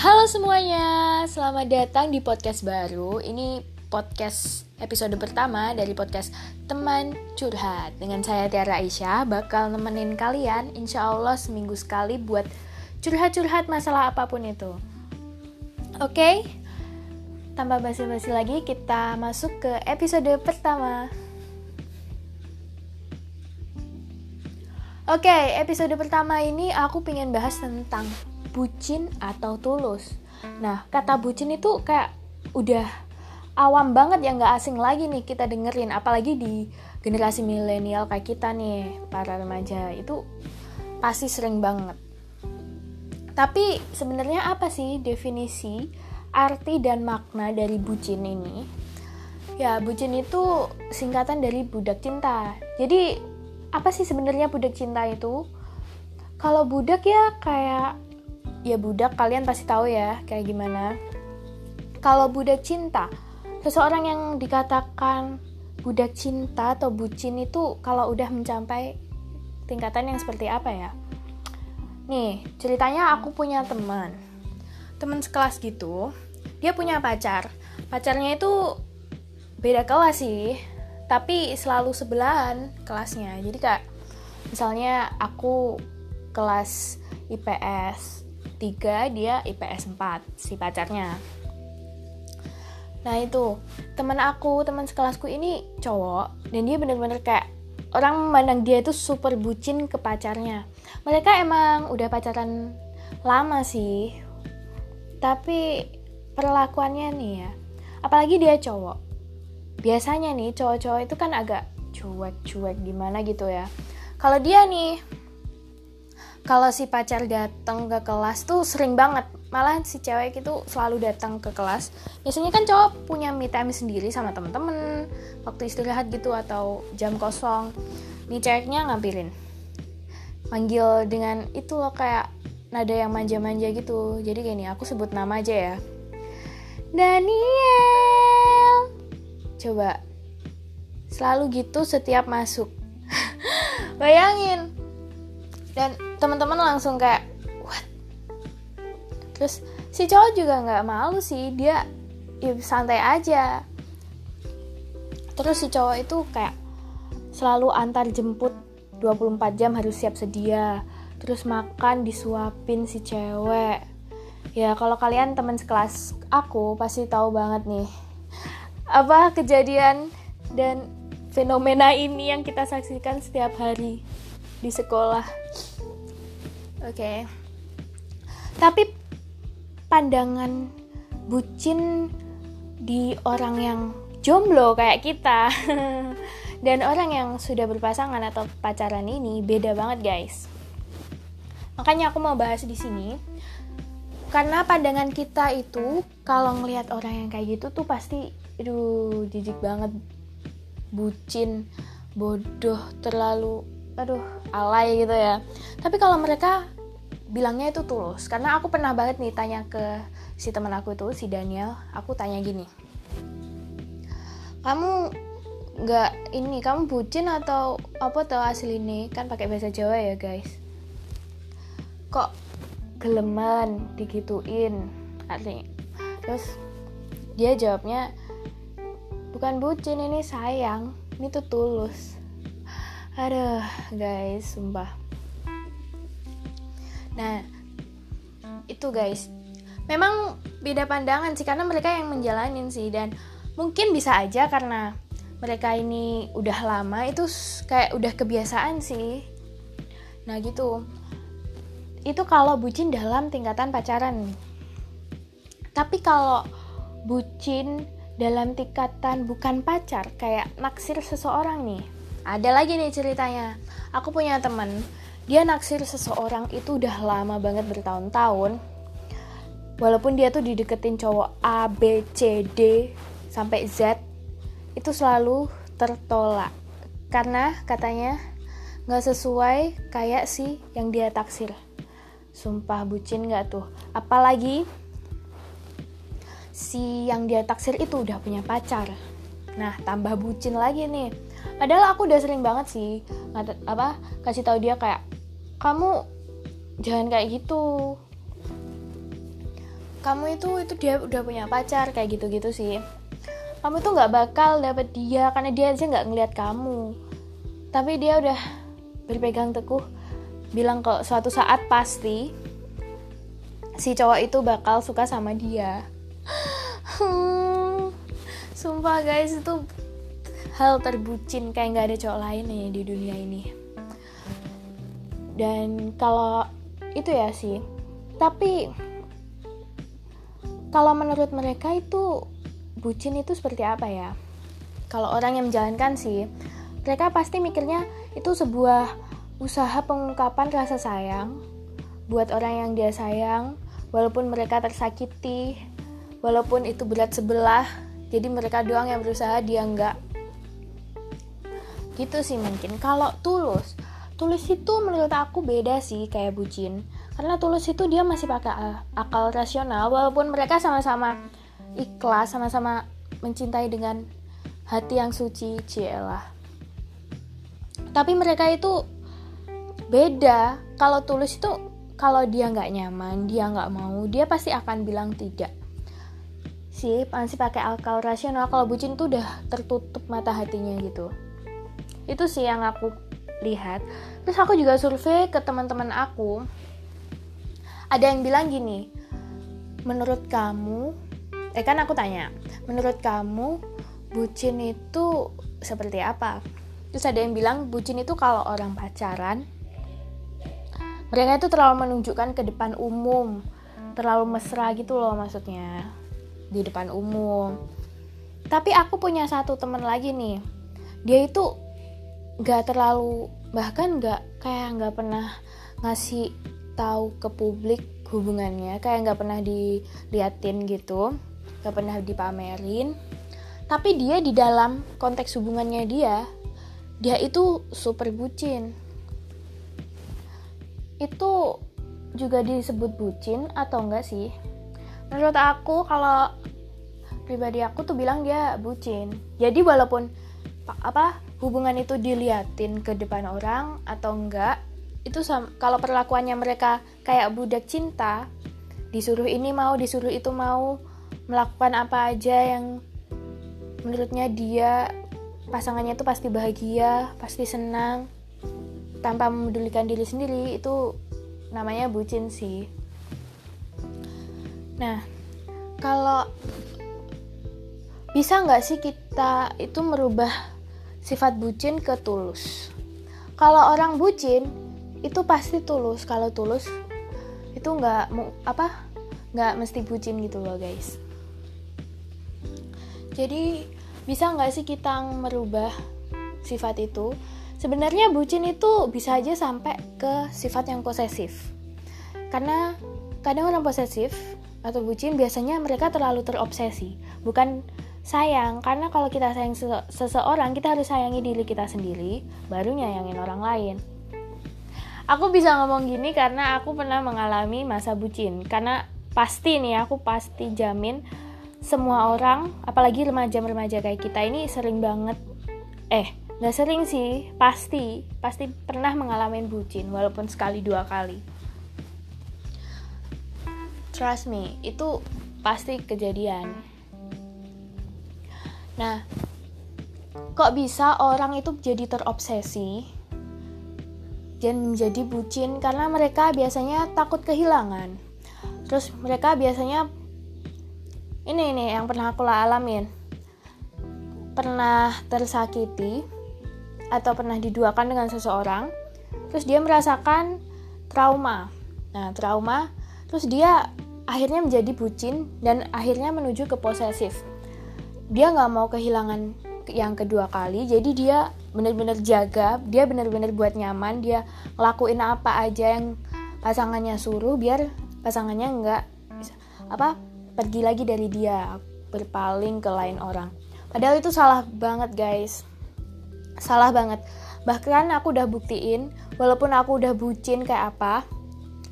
Halo semuanya, selamat datang di podcast baru. Ini podcast episode pertama dari podcast Teman Curhat. Dengan saya Tiara Aisyah, bakal nemenin kalian insya Allah seminggu sekali buat curhat-curhat masalah apa pun itu. Oke, tambah basi-basi lagi, kita masuk ke episode pertama. Oke, episode pertama ini aku pengen bahas tentang bucin atau tulus. Nah, kata bucin itu kayak udah awam banget ya nggak asing lagi nih kita dengerin, apalagi di generasi milenial kayak kita nih, para remaja itu pasti sering banget. Tapi sebenarnya apa sih definisi, arti dan makna dari bucin ini? Ya, bucin itu singkatan dari budak cinta. Jadi, apa sih sebenarnya budak cinta itu? Kalau budak ya kayak ya budak kalian pasti tahu ya kayak gimana. Kalau budak cinta, seseorang yang dikatakan budak cinta atau bucin itu kalau udah mencapai tingkatan yang seperti apa ya? Nih, ceritanya aku punya teman. Teman sekelas gitu, dia punya pacar. Pacarnya itu beda kelas sih, tapi selalu sebelahan kelasnya. Jadi kak, misalnya aku kelas IPS 3 dia IPS 4 si pacarnya. Nah itu. Teman aku teman sekelasku ini cowok dan dia bener-bener kayak orang memandang dia itu super bucin ke pacarnya. Mereka emang udah pacaran lama sih tapi perlakuannya nih ya apalagi dia cowok. Biasanya nih cowok-cowok itu kan agak cuek-cuek gimana gitu ya. Kalau dia nih kalau si pacar datang ke kelas tuh sering banget. Malah si cewek itu selalu datang ke kelas. Biasanya kan cowok punya me time sendiri sama temen-temen waktu istirahat gitu atau jam kosong. Nih ceweknya ngambilin manggil dengan itu loh kayak nada yang manja-manja gitu. Jadi gini aku sebut nama aja ya. Daniel! Coba. Selalu gitu setiap masuk. Bayangin dan teman-teman langsung kayak what? Terus si cowok juga nggak malu sih dia ya santai aja. Terus si cowok itu kayak selalu antar jemput 24 jam harus siap sedia. Terus makan disuapin si cewek. Ya kalau kalian teman sekelas aku pasti tahu banget nih apa kejadian dan fenomena ini yang kita saksikan setiap hari di sekolah. Oke. Okay. Tapi pandangan bucin di orang yang jomblo kayak kita dan orang yang sudah berpasangan atau pacaran ini beda banget, guys. Makanya aku mau bahas di sini karena pandangan kita itu kalau ngelihat orang yang kayak gitu tuh pasti aduh jijik banget bucin bodoh terlalu aduh alay gitu ya. Tapi kalau mereka bilangnya itu tulus. Karena aku pernah banget nih tanya ke si teman aku itu si Daniel. Aku tanya gini kamu nggak ini kamu bucin atau apa tuh asli ini? Kan pakai bahasa Jawa ya guys. Kok geleman digituin? Artinya. Terus dia jawabnya bukan bucin ini sayang. Ini tuh tulus Aduh, guys, sumpah. Nah, itu guys. Memang beda pandangan sih karena mereka yang menjalanin sih dan mungkin bisa aja karena mereka ini udah lama itu kayak udah kebiasaan sih. Nah, gitu. Itu kalau bucin dalam tingkatan pacaran. Tapi kalau bucin dalam tingkatan bukan pacar, kayak naksir seseorang nih ada lagi nih ceritanya. Aku punya temen. Dia naksir seseorang itu udah lama banget bertahun-tahun. Walaupun dia tuh dideketin cowok A B C D sampai Z itu selalu tertolak. Karena katanya nggak sesuai kayak si yang dia taksir. Sumpah bucin nggak tuh? Apalagi si yang dia taksir itu udah punya pacar. Nah tambah bucin lagi nih padahal aku udah sering banget sih apa kasih tahu dia kayak kamu jangan kayak gitu. Kamu itu itu dia udah punya pacar kayak gitu-gitu sih. Kamu tuh nggak bakal dapet dia karena dia aja nggak ngeliat kamu. Tapi dia udah berpegang teguh bilang kok suatu saat pasti si cowok itu bakal suka sama dia. Sumpah guys itu hal terbucin kayak nggak ada cowok lain nih di dunia ini. Dan kalau itu ya sih. Tapi kalau menurut mereka itu bucin itu seperti apa ya? Kalau orang yang menjalankan sih mereka pasti mikirnya itu sebuah usaha pengungkapan rasa sayang buat orang yang dia sayang walaupun mereka tersakiti walaupun itu berat sebelah jadi mereka doang yang berusaha dia enggak gitu sih mungkin. Kalau tulus tulus itu menurut aku beda sih kayak bucin karena tulus itu dia masih pakai akal rasional walaupun mereka sama-sama ikhlas sama-sama mencintai dengan hati yang suci cielah tapi mereka itu beda. Kalau tulus itu kalau dia nggak nyaman dia nggak mau dia pasti akan bilang tidak. Sih pasti pakai akal rasional. Kalau bucin tuh udah tertutup mata hatinya gitu itu sih yang aku lihat. Terus aku juga survei ke teman-teman aku. Ada yang bilang gini menurut kamu eh kan aku tanya menurut kamu bucin itu seperti apa? Terus ada yang bilang bucin itu kalau orang pacaran mereka itu terlalu menunjukkan ke depan umum. Terlalu mesra gitu loh maksudnya di depan umum. Tapi aku punya satu teman lagi nih. Dia itu nggak terlalu bahkan nggak kayak nggak pernah ngasih tahu ke publik hubungannya kayak nggak pernah diliatin gitu nggak pernah dipamerin. Tapi dia di dalam konteks hubungannya dia dia itu super bucin. Itu juga disebut bucin atau enggak sih? Menurut aku kalau pribadi aku tuh bilang dia bucin. Jadi walaupun apa hubungan itu diliatin ke depan orang atau enggak itu kalau perlakuannya mereka kayak budak cinta disuruh ini mau disuruh itu mau melakukan apa aja yang menurutnya dia pasangannya itu pasti bahagia pasti senang tanpa memedulikan diri sendiri itu namanya bucin sih. Nah kalau bisa nggak sih kita itu merubah sifat bucin ke tulus. Kalau orang bucin itu pasti tulus. Kalau tulus itu nggak apa nggak mesti bucin gitu loh guys. Jadi bisa nggak sih kita merubah sifat itu? Sebenarnya bucin itu bisa aja sampai ke sifat yang posesif. Karena kadang orang posesif atau bucin biasanya mereka terlalu terobsesi. Bukan sayang. Karena kalau kita sayang sese seseorang kita harus sayangi diri kita sendiri baru nyayangin orang lain. Aku bisa ngomong gini karena aku pernah mengalami masa bucin. Karena pasti nih aku pasti jamin semua orang apalagi remaja-remaja kayak kita ini sering banget eh nggak sering sih pasti pasti pernah mengalami bucin walaupun sekali dua kali. Trust me itu pasti kejadian Nah, kok bisa orang itu jadi terobsesi dan menjadi bucin karena mereka biasanya takut kehilangan. Terus mereka biasanya ini ini yang pernah aku alamin. Pernah tersakiti atau pernah diduakan dengan seseorang, terus dia merasakan trauma. Nah, trauma terus dia akhirnya menjadi bucin dan akhirnya menuju ke posesif dia nggak mau kehilangan yang kedua kali jadi dia bener-bener jaga dia bener-bener buat nyaman dia ngelakuin apa aja yang pasangannya suruh biar pasangannya nggak apa pergi lagi dari dia berpaling ke lain orang. Padahal itu salah banget guys. Salah banget. Bahkan aku udah buktiin walaupun aku udah bucin kayak apa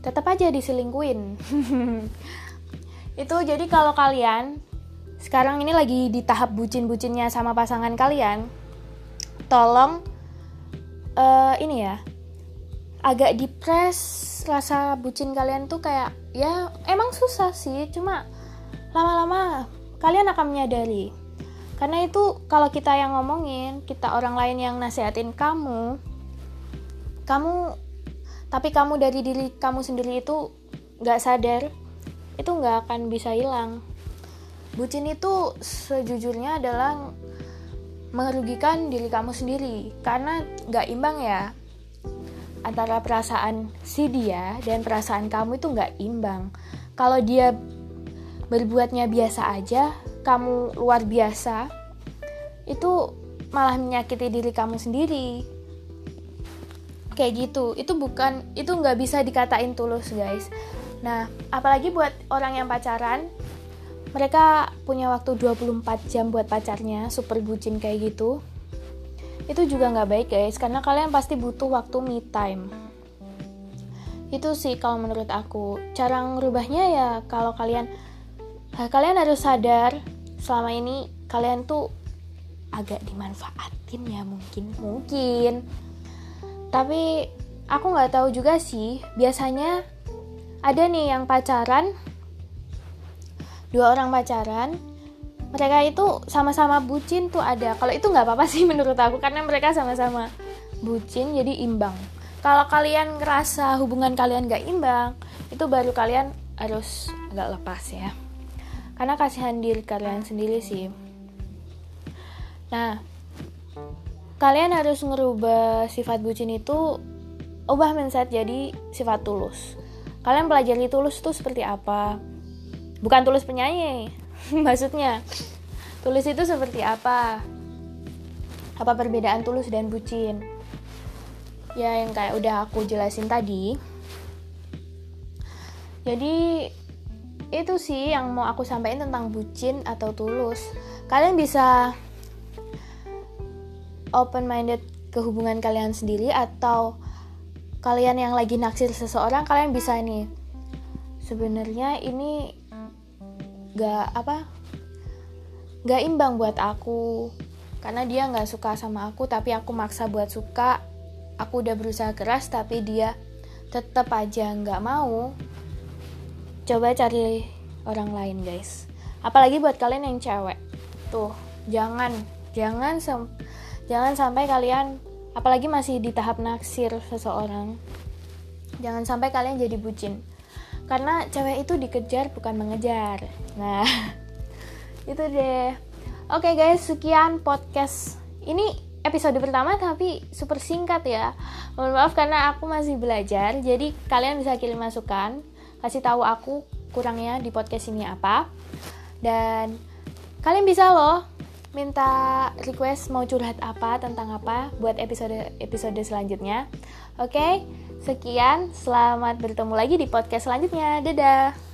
tetap aja diselingkuin. Itu jadi kalau kalian sekarang ini lagi di tahap bucin-bucinnya sama pasangan kalian, tolong uh, ini ya, agak depres rasa bucin kalian tuh kayak ya emang susah sih cuma lama-lama kalian akan menyadari. Karena itu kalau kita yang ngomongin kita orang lain yang nasehatin kamu kamu tapi kamu dari diri kamu sendiri itu nggak sadar itu nggak akan bisa hilang bucin itu sejujurnya adalah merugikan diri kamu sendiri. Karena nggak imbang ya antara perasaan si dia dan perasaan kamu itu nggak imbang. Kalau dia berbuatnya biasa aja kamu luar biasa itu malah menyakiti diri kamu sendiri. Kayak gitu. Itu bukan itu nggak bisa dikatain tulus guys. Nah apalagi buat orang yang pacaran mereka punya waktu 24 jam buat pacarnya super bucin kayak gitu. Itu juga nggak baik guys karena kalian pasti butuh waktu me time. Itu sih kalau menurut aku. Cara ngerubahnya ya kalau kalian kalian harus sadar selama ini kalian tuh agak dimanfaatin ya mungkin mungkin. Tapi aku nggak tahu juga sih biasanya ada nih yang pacaran dua orang pacaran mereka itu sama-sama bucin tuh ada. Kalau itu nggak apa-apa sih menurut aku karena mereka sama-sama bucin jadi imbang. Kalau kalian ngerasa hubungan kalian gak imbang itu baru kalian harus agak lepas ya. Karena kasihan diri kalian sendiri sih. Nah kalian harus ngerubah sifat bucin itu ubah mindset jadi sifat tulus. Kalian pelajari tulus itu seperti apa bukan tulus penyanyi maksudnya. Tulus itu seperti apa? Apa perbedaan tulus dan bucin? Ya yang kayak udah aku jelasin tadi. Jadi itu sih yang mau aku sampaikan tentang bucin atau tulus. Kalian bisa open minded ke hubungan kalian sendiri atau kalian yang lagi naksir seseorang kalian bisa nih. Sebenarnya ini gak apa gak imbang buat aku. Karena dia gak suka sama aku tapi aku maksa buat suka. Aku udah berusaha keras tapi dia tetap aja gak mau. Coba cari orang lain guys. Apalagi buat kalian yang cewek. Tuh jangan jangan jangan sampai kalian apalagi masih di tahap naksir seseorang jangan sampai kalian jadi bucin karena cewek itu dikejar bukan mengejar. Nah itu deh. Oke okay guys sekian podcast. Ini episode pertama tapi super singkat ya. Mohon maaf karena aku masih belajar jadi kalian bisa kirim masukan kasih tahu aku kurangnya di podcast ini apa. Dan kalian bisa loh minta request mau curhat apa tentang apa buat episode episode selanjutnya. Oke, sekian. Selamat bertemu lagi di podcast selanjutnya. Dadah.